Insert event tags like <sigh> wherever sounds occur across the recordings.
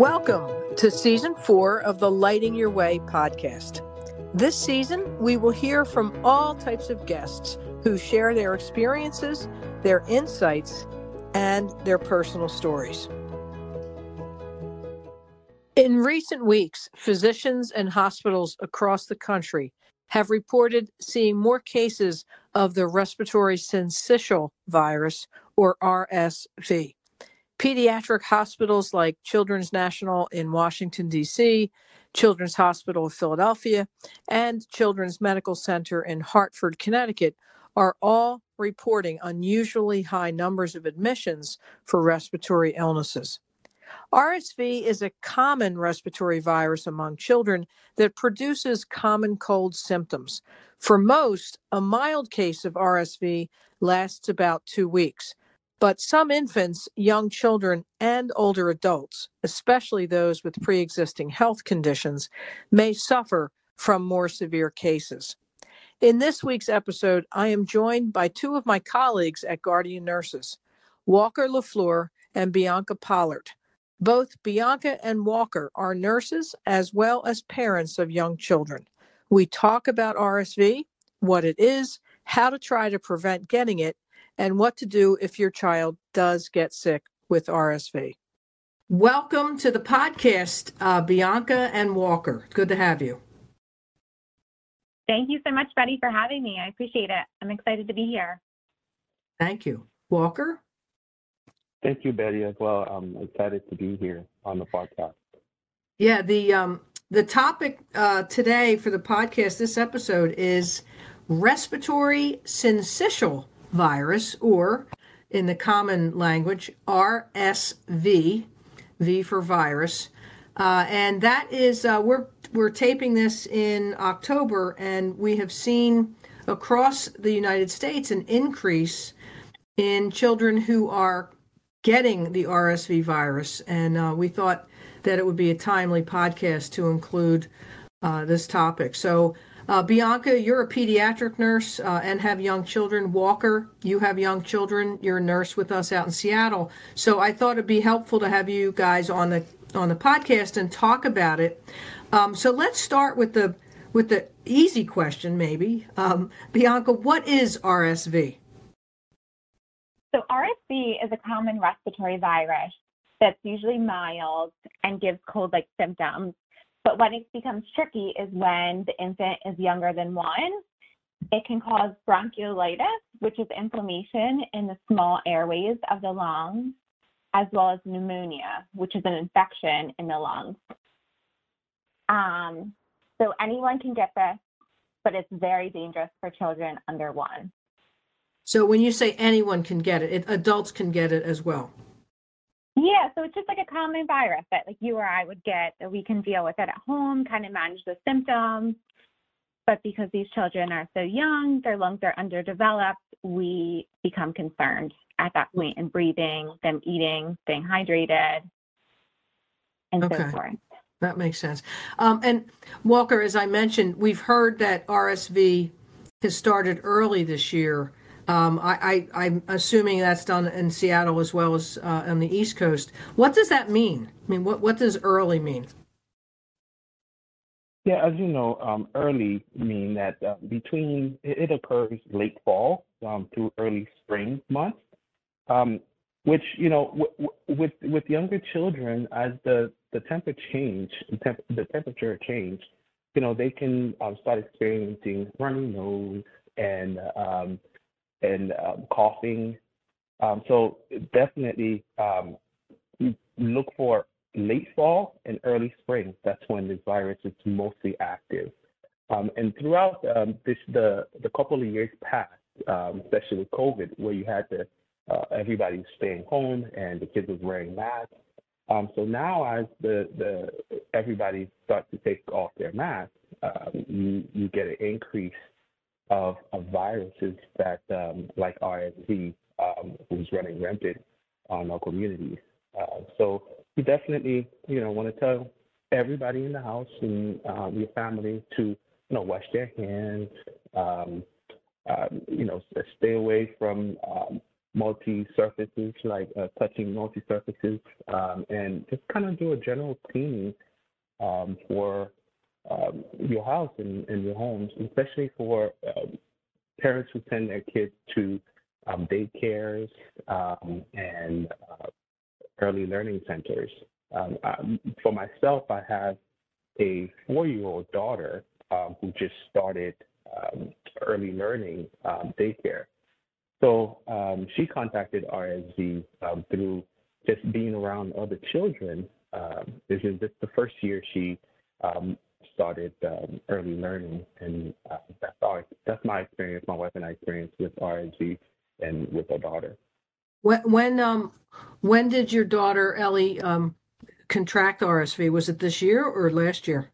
Welcome to season four of the Lighting Your Way podcast. This season, we will hear from all types of guests who share their experiences, their insights, and their personal stories. In recent weeks, physicians and hospitals across the country have reported seeing more cases of the respiratory syncytial virus, or RSV. Pediatric hospitals like Children's National in Washington, D.C., Children's Hospital of Philadelphia, and Children's Medical Center in Hartford, Connecticut are all reporting unusually high numbers of admissions for respiratory illnesses. RSV is a common respiratory virus among children that produces common cold symptoms. For most, a mild case of RSV lasts about two weeks. But some infants, young children, and older adults, especially those with pre existing health conditions, may suffer from more severe cases. In this week's episode, I am joined by two of my colleagues at Guardian Nurses, Walker LaFleur and Bianca Pollard. Both Bianca and Walker are nurses as well as parents of young children. We talk about RSV, what it is, how to try to prevent getting it, and what to do if your child does get sick with RSV. Welcome to the podcast, uh, Bianca and Walker. Good to have you. Thank you so much, Betty, for having me. I appreciate it. I'm excited to be here. Thank you. Walker? Thank you, Betty, as well. I'm excited to be here on the podcast. Yeah, the um, the topic uh, today for the podcast, this episode, is respiratory syncytial virus, or in the common language, RSV, V for virus. Uh, and that is, uh, we're, we're taping this in October, and we have seen across the United States an increase in children who are getting the RSV virus. And uh, we thought that it would be a timely podcast to include uh, this topic. So, uh, Bianca, you're a pediatric nurse uh, and have young children. Walker, you have young children. You're a nurse with us out in Seattle. So I thought it'd be helpful to have you guys on the on the podcast and talk about it. Um, so let's start with the with the easy question, maybe. Um, Bianca, what is RSV? So RSV is a common respiratory virus that's usually mild and gives cold-like symptoms but when it becomes tricky is when the infant is younger than one. It can cause bronchiolitis, which is inflammation in the small airways of the lungs, as well as pneumonia, which is an infection in the lungs. Um, so anyone can get this, but it's very dangerous for children under one. So when you say anyone can get it, it adults can get it as well. Yeah, so it's just like a common virus that like you or I would get that we can deal with it at home, kind of manage the symptoms. But because these children are so young, their lungs are underdeveloped, we become concerned at that point in breathing, them eating, staying hydrated, and okay. so forth. That makes sense. Um, and Walker, as I mentioned, we've heard that RSV has started early this year. Um, I, am assuming that's done in Seattle as well as uh, on the East Coast. What does that mean? I mean, what, what does early mean? Yeah, as you know, um, early mean that uh, between it, occurs late fall um, through early spring months, um, which you know w- w- with with younger children as the the temperature change, temp- the temperature change, you know they can um, start experiencing runny nose and um, and um, coughing. Um, so definitely um, look for late fall and early spring. That's when this virus is mostly active. Um, and throughout um, this, the the couple of years past, um, especially with COVID, where you had to uh, everybody staying home and the kids was wearing masks. so now, as the the everybody starts to take off their masks, you you get an increase of, of viruses that, um, like RSV, um, who's running rampant on our communities. Uh, so we definitely, you know, want to tell everybody in the house and uh, your family to, you know, wash their hands, um, uh, you know, stay away from um, multi surfaces, like uh, touching multi surfaces, um, and just kind of do a general cleaning um, for um, your house and, and, your homes, especially for um, parents who send their kids to um, daycares um, and uh, early learning centers. for myself, I have a four year old daughter who just started early learning daycare. So um, she contacted RSV um, through just being around other children. Um, this is just the first year she um, started um, early learning, and uh, that's our, that's my experience, my wife and I experience with RSV and with our daughter. When when um when did your daughter Ellie um contract RSV? Was it this year or last year?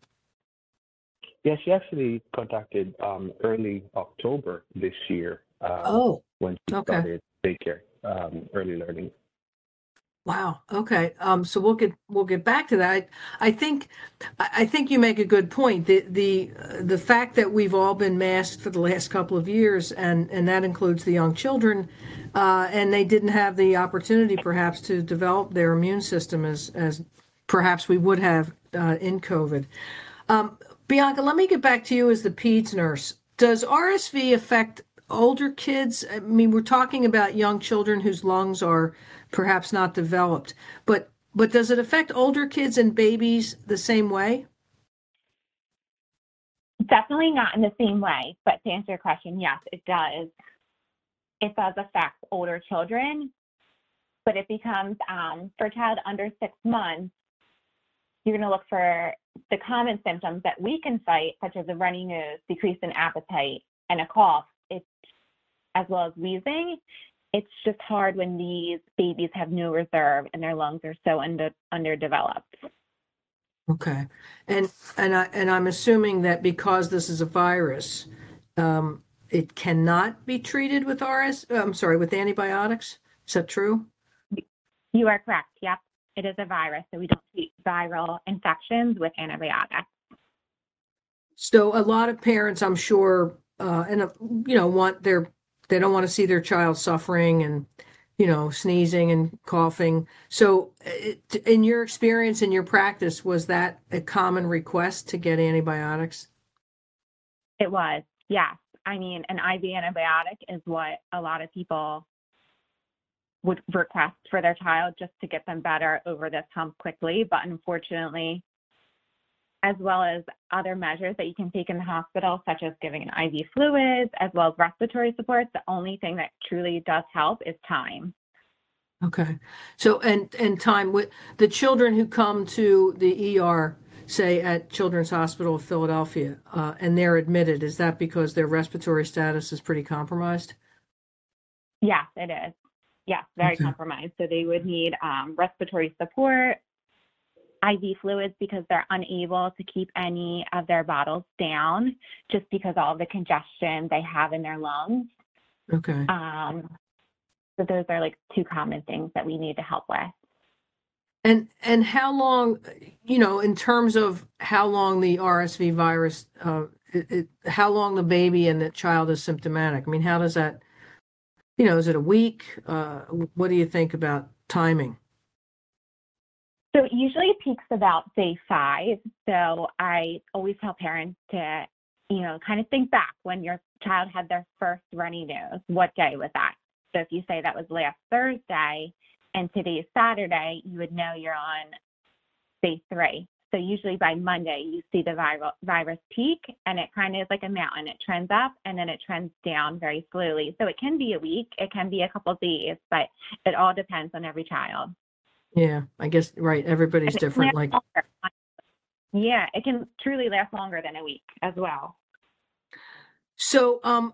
Yeah, she actually contacted um, early October this year. Um, oh, when she okay. started daycare, um, early learning. Wow. Okay. Um, so we'll get we'll get back to that. I, I think I think you make a good point. The the uh, the fact that we've all been masked for the last couple of years, and and that includes the young children, uh, and they didn't have the opportunity perhaps to develop their immune system as as perhaps we would have uh, in COVID. Um, Bianca, let me get back to you as the peds nurse. Does RSV affect older kids? I mean, we're talking about young children whose lungs are perhaps not developed, but but does it affect older kids and babies the same way? Definitely not in the same way, but to answer your question, yes, it does. It does affect older children, but it becomes um, for a child under six months. You're going to look for the common symptoms that we can cite, such as a runny nose, decrease in appetite, and a cough it's as well as wheezing. It's just hard when these babies have no reserve and their lungs are so under underdeveloped. Okay, and and I and I'm assuming that because this is a virus, um, it cannot be treated with RS. I'm sorry, with antibiotics. Is that true? You are correct. Yep, it is a virus, so we don't treat viral infections with antibiotics. So a lot of parents, I'm sure, uh, and uh, you know want their they don't want to see their child suffering and you know sneezing and coughing. So it, in your experience in your practice was that a common request to get antibiotics? It was yes i mean an iv antibiotic is what a lot of people would request for their child just to get them better over this hump quickly but unfortunately as well as other measures that you can take in the hospital, such as giving an IV fluids, as well as respiratory support. The only thing that truly does help is time. Okay. So, and and time with the children who come to the ER, say at Children's Hospital of Philadelphia, uh, and they're admitted, is that because their respiratory status is pretty compromised? Yes, it is. Yes, very okay. compromised. So they would need um, respiratory support, IV fluids because they're unable to keep any of their bottles down just because all the congestion they have in their lungs. Okay. Um, so those are like two common things that we need to help with. And and how long, you know, in terms of how long the RSV virus, uh, it, it, how long the baby and the child is symptomatic? I mean, how does that, you know, is it a week? Uh, what do you think about timing? So it usually peaks about day five. So I always tell parents to, you know, kind of think back when your child had their first runny nose. What day was that? So if you say that was last Thursday and today is Saturday, you would know you're on day three. So usually by Monday, you see the viral virus peak and it kind of is like a mountain. It trends up and then it trends down very slowly. So it can be a week, it can be a couple days, but it all depends on every child. Yeah, I guess right. Everybody's different. Like, longer. yeah, it can truly last longer than a week as well. So, um,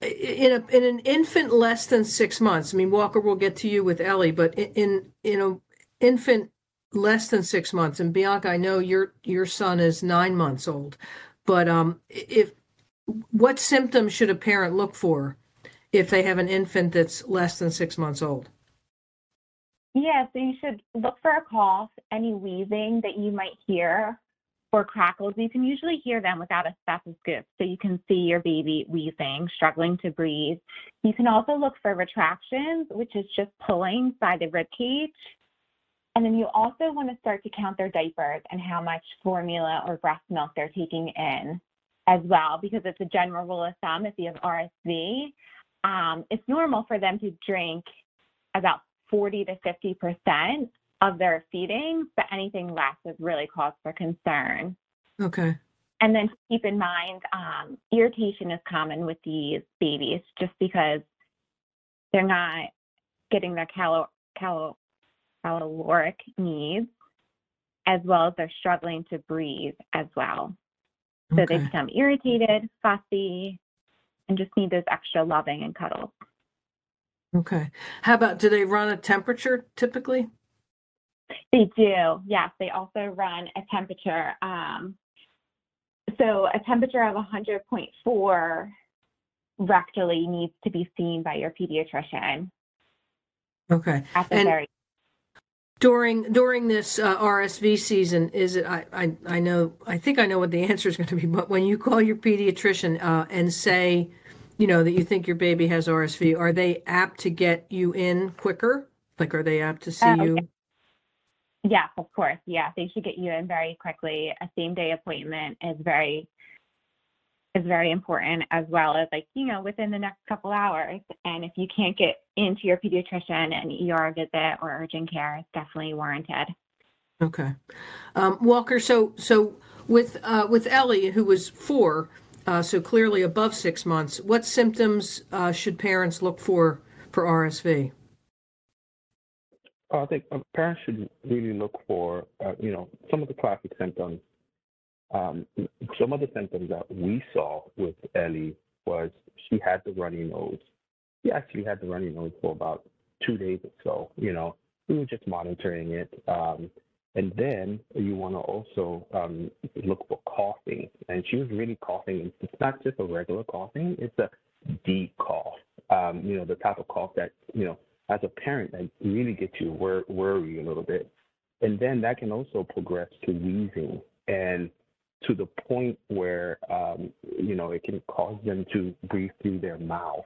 in a in an infant less than six months, I mean, Walker will get to you with Ellie, but in in a infant less than six months, and Bianca, I know your your son is nine months old, but um, if what symptoms should a parent look for if they have an infant that's less than six months old? Yeah, so you should look for a cough, any wheezing that you might hear or crackles, you can usually hear them without a stethoscope. So you can see your baby wheezing, struggling to breathe. You can also look for retractions, which is just pulling by the rib cage. And then you also want to start to count their diapers and how much formula or breast milk they're taking in as well, because it's a general rule of thumb if you have RSV, um, it's normal for them to drink about 40 to 50% of their feeding, but anything less is really cause for concern. Okay. And then keep in mind, um, irritation is common with these babies just because they're not getting their calo- calo- caloric needs, as well as they're struggling to breathe as well. So okay. they become irritated, fussy, and just need those extra loving and cuddles. Okay. How about do they run a temperature typically? They do. Yes, they also run a temperature. Um, so a temperature of 100.4 rectally needs to be seen by your pediatrician. Okay. At the and very during during this uh, RSV season, is it? I, I I know. I think I know what the <laughs> answer is going to be. But when you call your pediatrician uh, and say, you know, that you think your baby has RSV, are they apt to get you in quicker? Like, are they apt to see Oh, you? yeah. Of course. Yeah, they should get you in very quickly. A same day appointment is very is very important as well as like, you know, within the next couple hours. And if you can't get into your pediatrician an ER visit or urgent care, it's definitely warranted. Okay, um, Walker. So so with uh, with Ellie, who was four, uh, so clearly above six months. What symptoms uh, should parents look for for RSV? I think uh, parents should really look for, uh, you know, some of the classic symptoms. Um, some of the symptoms that we saw with Ellie was she had the runny nose. She actually had the runny nose for about two days or so. You know, we were just monitoring it. Um, and then you want to also um, look for coughing. And she was really coughing. It's not just a regular coughing, it's a deep cough. Um, you know, the type of cough that, you know, as a parent, that really gets you wor- worry a little bit. And then that can also progress to wheezing and to the point where, um, you know, it can cause them to breathe through their mouth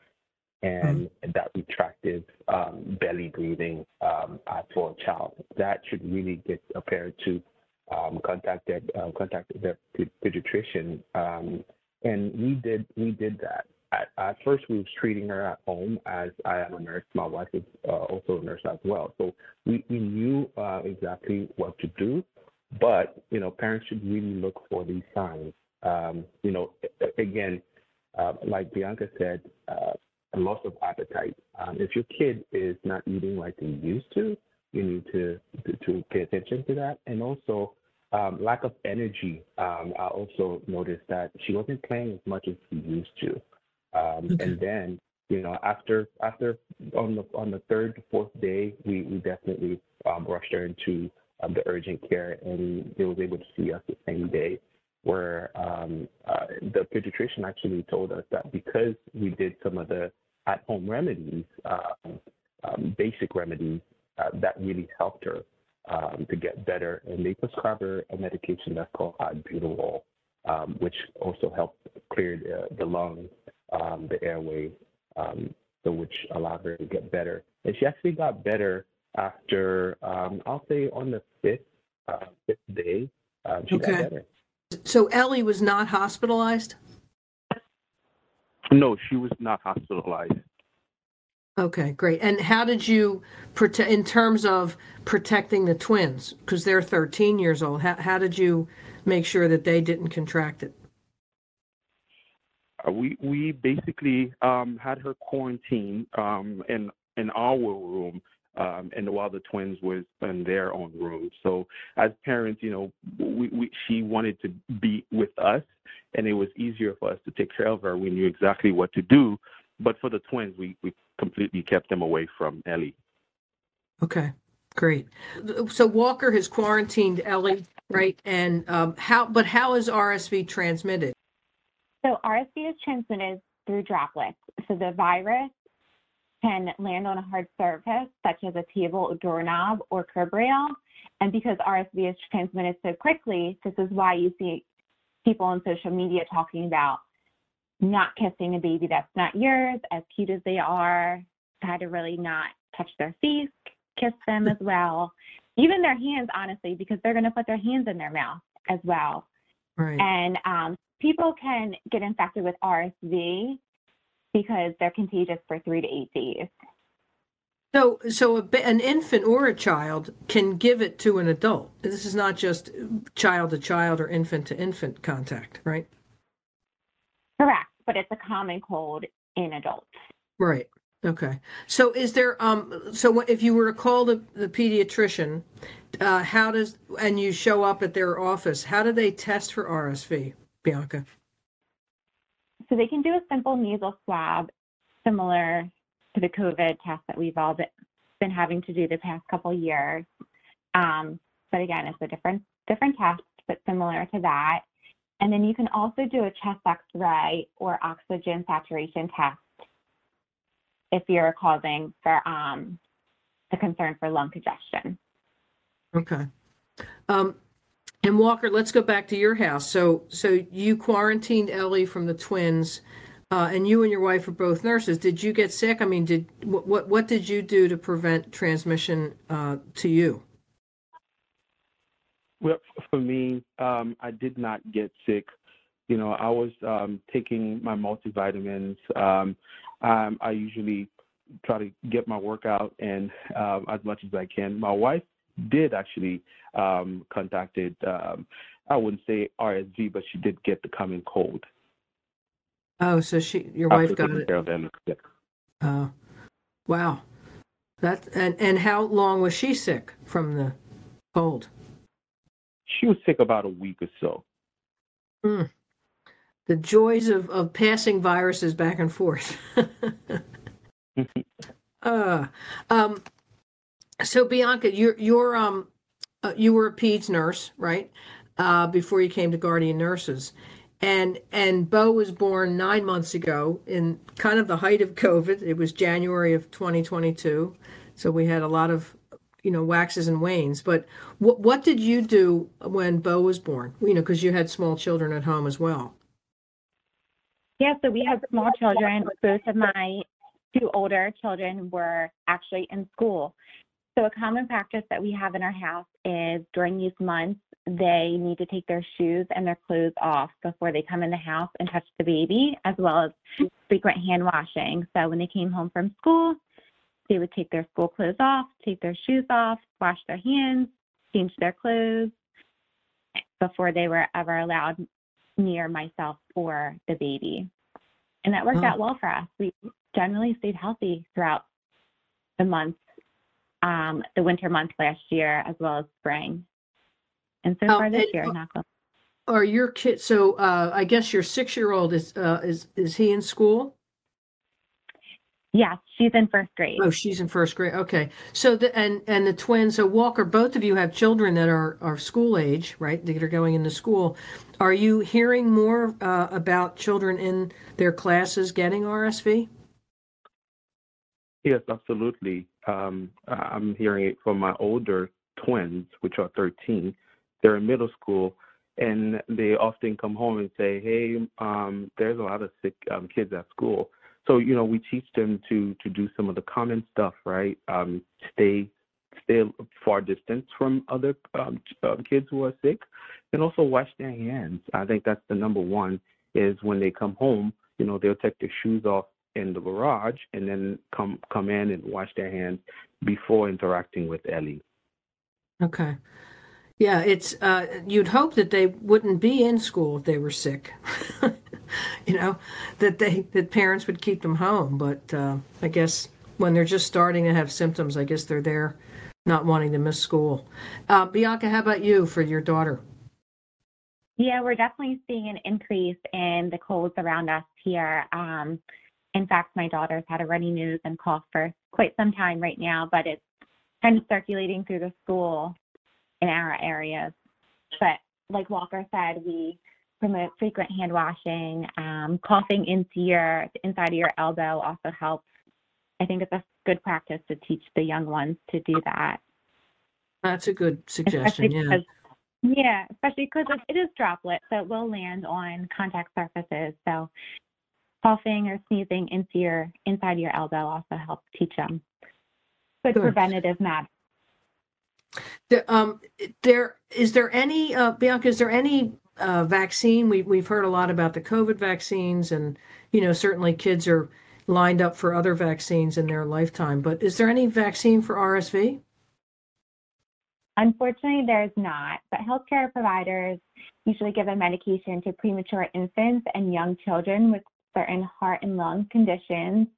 and that retractive um, belly breathing um, for a child. That should really get a parent to um, contact their uh, contact their pediatrician. Um, and we did we did that. At, at, first, we was treating her at home as I am a nurse. My wife is uh, also a nurse as well. So we, we knew uh, exactly what to do. But you know, parents should really look for these signs. Um, you know, again, uh, like Bianca said, uh, a loss of appetite. Um, if your kid is not eating like they used to, you need to to, to pay attention to that. And also, um, lack of energy. Um, I also noticed that she wasn't playing as much as she used to. Um, Okay. And then, you know, after after on the on the third fourth day, we we definitely um, rushed her into um, the urgent care, and they was able to see us the same day. Where um, uh, the pediatrician actually told us that because we did some of the at-home remedies, um, um, basic remedies, uh, that really helped her um, to get better. And they prescribed her a medication that's called albuterol, um, which also helped clear the, the lungs, um, the airway, um, so which allowed her to get better. And she actually got better after, um, I'll say, on the fifth uh, fifth day, um, she Okay. got better. So Ellie was not hospitalized. No, she was not hospitalized. Okay, great. And how did you protect in terms of protecting the twins because they're 13 years old? How how did you make sure that they didn't contract it? Uh, we we basically um, had her quarantined um, in in our room, um, and while the twins was in their own room. So as parents, you know, we, we she wanted to be with us, and it was easier for us to take care of her. We knew exactly what to do. But for the twins, we we completely kept them away from Ellie. Okay, great. So Walker has quarantined Ellie, right? And um, how? But how is RSV transmitted? So RSV is transmitted through droplets. So the virus can land on a hard surface, such as a table, a doorknob, or curb rail, And because RSV is transmitted so quickly, this is why you see people on social media talking about not kissing a baby that's not yours, as cute as they are, how to really not touch their face, kiss them as well, even their hands, honestly, because they're going to put their hands in their mouth as well. Right. And um, people can get infected with RSV because they're contagious for three to eight days. So, so a, an infant or a child can give it to an adult. This is not just child to child or infant to infant contact, right? Correct, but it's a common cold in adults. Right. Okay. So, is there um? So, if you were to call the the pediatrician, uh, how does and you show up at their office? How do they test for RSV, Bianca? So they can do a simple nasal swab, similar to the COVID test that we've all been having to do the past couple years. Um, but again, it's a different different test, but similar to that. And then you can also do a chest X-ray or oxygen saturation test if you're causing for um, a concern for lung congestion. Okay. Um, and Walker, let's go back to your house. So, so you quarantined Ellie from the twins uh, and you and your wife are both nurses. Did you get sick? I mean, did what what, what did you do to prevent transmission uh, to you? Well, for me, um, I did not get sick. You know, I was um, taking my multivitamins. Um, I usually try to get my workout and um, as much as I can. My wife did actually um, contacted. Um, I wouldn't say RSV, but she did get the common cold. Oh, so she, your wife got it. Yeah. Oh, wow. That and and how long was she sick from the cold? She was sick about a week or so. Hmm. The joys of of passing viruses back and forth. <laughs> <laughs> uh, um. So Bianca, you're you're um, uh, you were a peds nurse, right? Uh, before you came to Guardian Nurses and and Bo was born nine months ago in kind of the height of COVID. It was January of 2022, so we had a lot of you know waxes and wanes. But what what did you do when Bo was born? You know, because you had small children at home as well. Yeah, so we had small children. Both of my two older children were actually in school. So a common practice that we have in our house is during these months, they need to take their shoes and their clothes off before they come in the house and touch the baby, as well as mm. frequent hand washing. So when they came home from school, they would take their school clothes off, take their shoes off, wash their hands, change their clothes before they were ever allowed near myself or the baby. And that worked oh. out well for us. We generally stayed healthy throughout the months, um, the winter months last year, as well as spring. And so far this year, not going. Are your kids? So uh, I guess your six-year-old is uh, is is he in school? Yes, she's in first grade. Oh, she's in first grade. Okay. So the and and the twins. So Walker, both of you have children that are are school age, right? That are going into school. Are you hearing more uh, about children in their classes getting RSV? Yes, absolutely. Um, I'm hearing it from my older twins, which are 13, they're in middle school and they often come home and say, "Hey, um, there's a lot of sick um, kids at school." So you know, we teach them to to do some of the common stuff, right? Um, stay stay far distance from other um, uh, kids who are sick, and also wash their hands. I think that's the number one. Is when they come home, you know, they'll take their shoes off in the garage and then come come in and wash their hands before interacting with Ellie. Okay. Yeah, it's uh, you'd hope that they wouldn't be in school if they were sick. <laughs> you know, that they that parents would keep them home. But uh, I guess when they're just starting to have symptoms, I guess they're there, not wanting to miss school. Uh, Bianca, how about you for your daughter? Yeah, we're definitely seeing an increase in the colds around us here. Um, in fact, my daughter's had a runny nose and cough for quite some time right now, but it's kind of circulating through the school in our areas. But like Walker said, we promote frequent hand washing. Um, coughing into your inside of your elbow also helps. I think it's a good practice to teach the young ones to do that. That's a good suggestion. especially Yeah. because yeah, especially because it is droplet, so it will land on contact surfaces. So coughing or sneezing into your inside your elbow also helps teach them good Good. preventative matters. There, um, there is there any uh, Bianca? Is there any uh, vaccine? We we've heard a lot about the COVID vaccines, and you know certainly kids are lined up for other vaccines in their lifetime. But is there any vaccine for RSV? Unfortunately, there's not, but healthcare providers usually give a medication to premature infants and young children with certain heart and lung conditions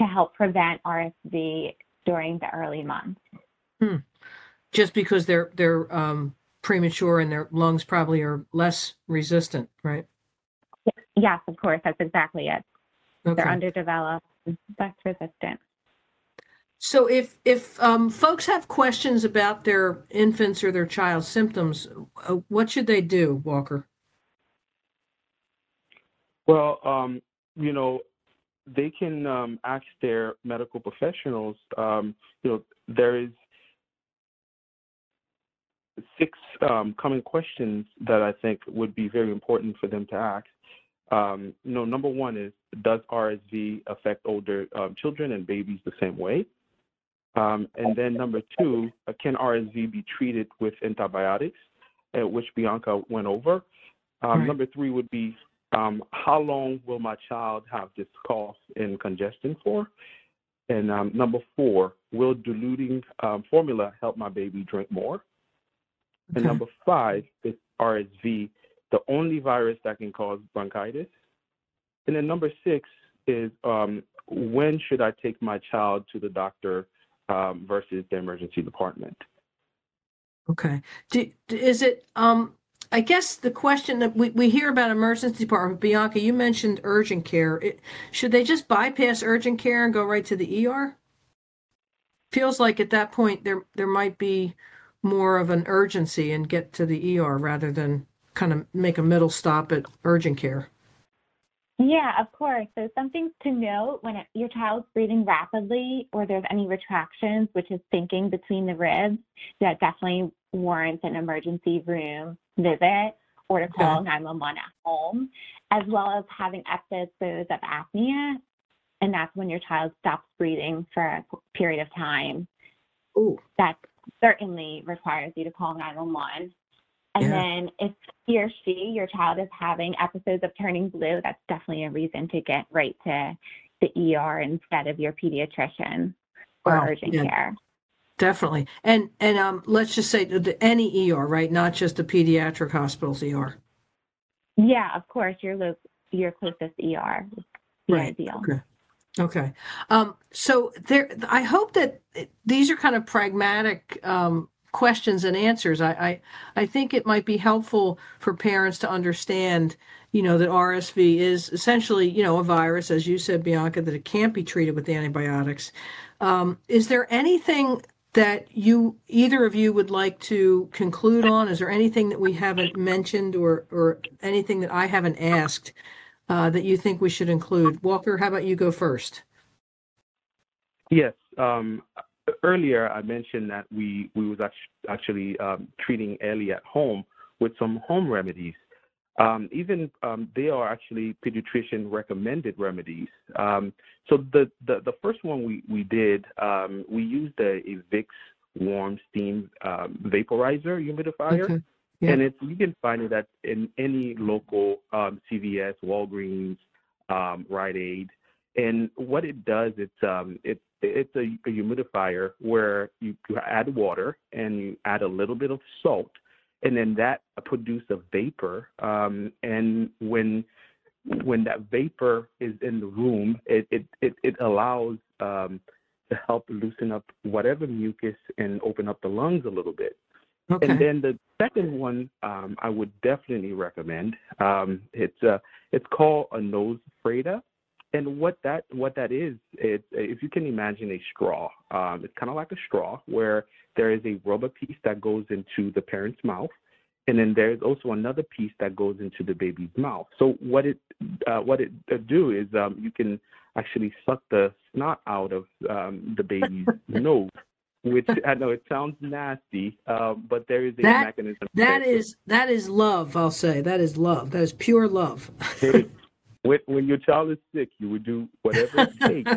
to help prevent RSV during the early months. Just because they're they're um, premature and their lungs probably are less resistant, right? Yes, of course, that's exactly it. Okay. They're underdeveloped, less resistant. So if if um, folks have questions about their infants or their child's symptoms, uh, what should they do, Walker? Well, um, you know, they can um, ask their medical professionals. Um, you know, there is six um, common questions that I think would be very important for them to ask. Um, you know, number one is, does RSV affect older um, children and babies the same way? Um, and then number two, uh, can RSV be treated with antibiotics, uh, which Bianca went over? Um, Right. Number three would be, um, how long will my child have this cough and congestion for? And um, number four, will diluting um, formula help my baby drink more? And number five is RSV, the only virus that can cause bronchitis. And then number six is um, when should I take my child to the doctor um, versus the emergency department? Okay. Do, is it, um, I guess the question that we, we hear about emergency department, Bianca, you mentioned urgent care. It, should they just bypass urgent care and go right to the ER? Feels like at that point there there might be more of an urgency and get to the ER rather than kind of make a middle stop at urgent care. Yeah, of course. So some things to note when it, your child's breathing rapidly or there's any retractions, which is thinking between the ribs, that definitely warrants an emergency room visit or to call 911 at home, as well as having episodes of apnea. And that's when your child stops breathing for a period of time. Ooh. That certainly requires you to call 911. And Yeah. then if he or she, your child, is having episodes of turning blue, that's definitely a reason to get right to the ER instead of your pediatrician or Wow, urgent yeah. care. Definitely. And and um let's just say any ER, right? Not just the pediatric hospital's ER. Yeah, of course, your lo- your closest ER Right. ideal. Okay. Okay. Um, so there, I hope that these are kind of pragmatic um, questions and answers. I, I, I think it might be helpful for parents to understand, you know, that RSV is essentially, you know, a virus, as you said, Bianca, that it can't be treated with antibiotics. Um, is there anything that you, either of you, would like to conclude on? Is there anything that we haven't mentioned or, or anything that I haven't asked? uh, that you think we should include. Walker, how about you go first? Yes. Um, earlier, I mentioned that we we was act- actually um, treating Ellie at home with some home remedies. Um, even um, they are actually pediatrician recommended remedies. Um, so the, the the first one we we did um, we used a, a Vicks warm steam um, vaporizer humidifier. Okay. Yeah. And it's you can find it at in any local um, CVS, Walgreens, um, Rite Aid. And what it does, it's um, it's it's a, a humidifier where you, you add water and you add a little bit of salt, and then that produces a vapor. Um, and when when that vapor is in the room, it it it, it allows um, to help loosen up whatever mucus and open up the lungs a little bit. Okay. And then the second one um, I would definitely recommend. Um, it's uh, it's called a nose freda, and what that what that is, it if you can imagine a straw, um, it's kind of like a straw where there is a rubber piece that goes into the parent's mouth, and then there's also another piece that goes into the baby's mouth. So what it uh, what it uh, do is um, you can actually suck the snot out of um, the baby's <laughs> nose which I know it sounds nasty, um, but there is a That- mechanism. That is that is love. I'll say that is love. That is pure love. <laughs> when, when your child is sick, you would do whatever it <laughs> takes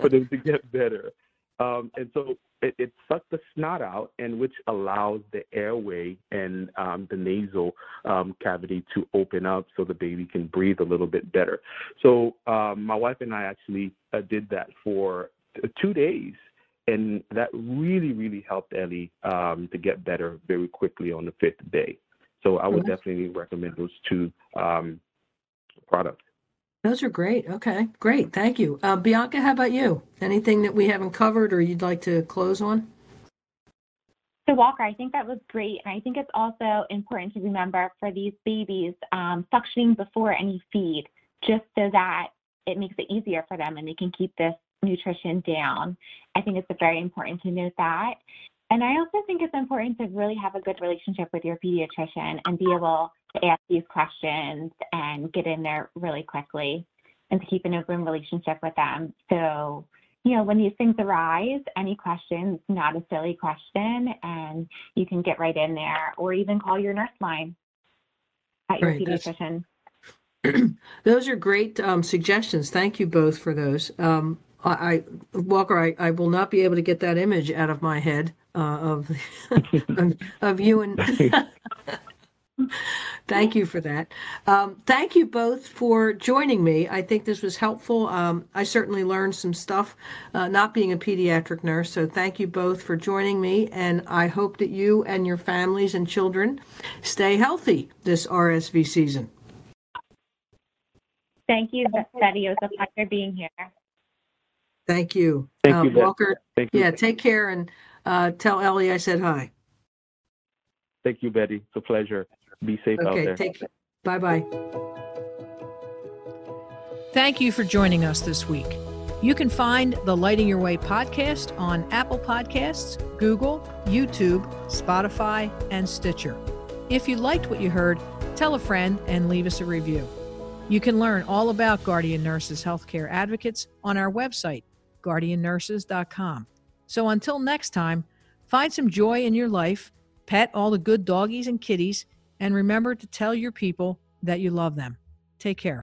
for them to get better. Um, and so it, it sucks the snot out, and which allows the airway and um, the nasal um, cavity to open up so the baby can breathe a little bit better. So um, my wife and I actually uh, did that for t- two days. And that really, really helped Ellie um, to get better very quickly on the fifth day. So I would Mhm. definitely recommend those two um, products. Those are great. Okay, great. Thank you. Uh, Bianca, how about you? Anything that we haven't covered or you'd like to close on? So Walker, I think that was great, and I think it's also important to remember for these babies um, suctioning before any feed, just so that it makes it easier for them and they can keep this nutrition down. I think it's very important to note that. And I also think it's important to really have a good relationship with your pediatrician and be able to ask these questions and get in there really quickly and to keep an open relationship with them. So, you know, when these things arise, any questions, not a silly question, and you can get right in there or even call your nurse line at your Right, that's- pediatrician. <clears throat> Those are great um, suggestions. Thank you both for those. Um, I, I Walker, I, I will not be able to get that image out of my head uh, of, <laughs> of of you and. <laughs> <laughs> thank you for that. Um, thank you both for joining me. I think this was helpful. Um, I certainly learned some stuff, uh, not being a pediatric nurse. So thank you both for joining me, and I hope that you and your families and children stay healthy this RSV season. Thank you, Betty. It was a pleasure being here. Thank you. Thank Uh, you, Beth. Walker, Thank you. yeah, take care and uh, tell Ellie I said hi. Thank you, Betty. It's a pleasure. Be safe out Okay, there. take care. bye bye. Thank you for joining us this week. You can find the Lighting Your Way podcast on Apple Podcasts, Google, YouTube, Spotify, and Stitcher. If you liked what you heard, tell a friend and leave us a review. You can learn all about Guardian Nurses Healthcare Advocates on our website, guardiannurses.com. So until next time, find some joy in your life, pet all the good doggies and kitties, and remember to tell your people that you love them. Take care.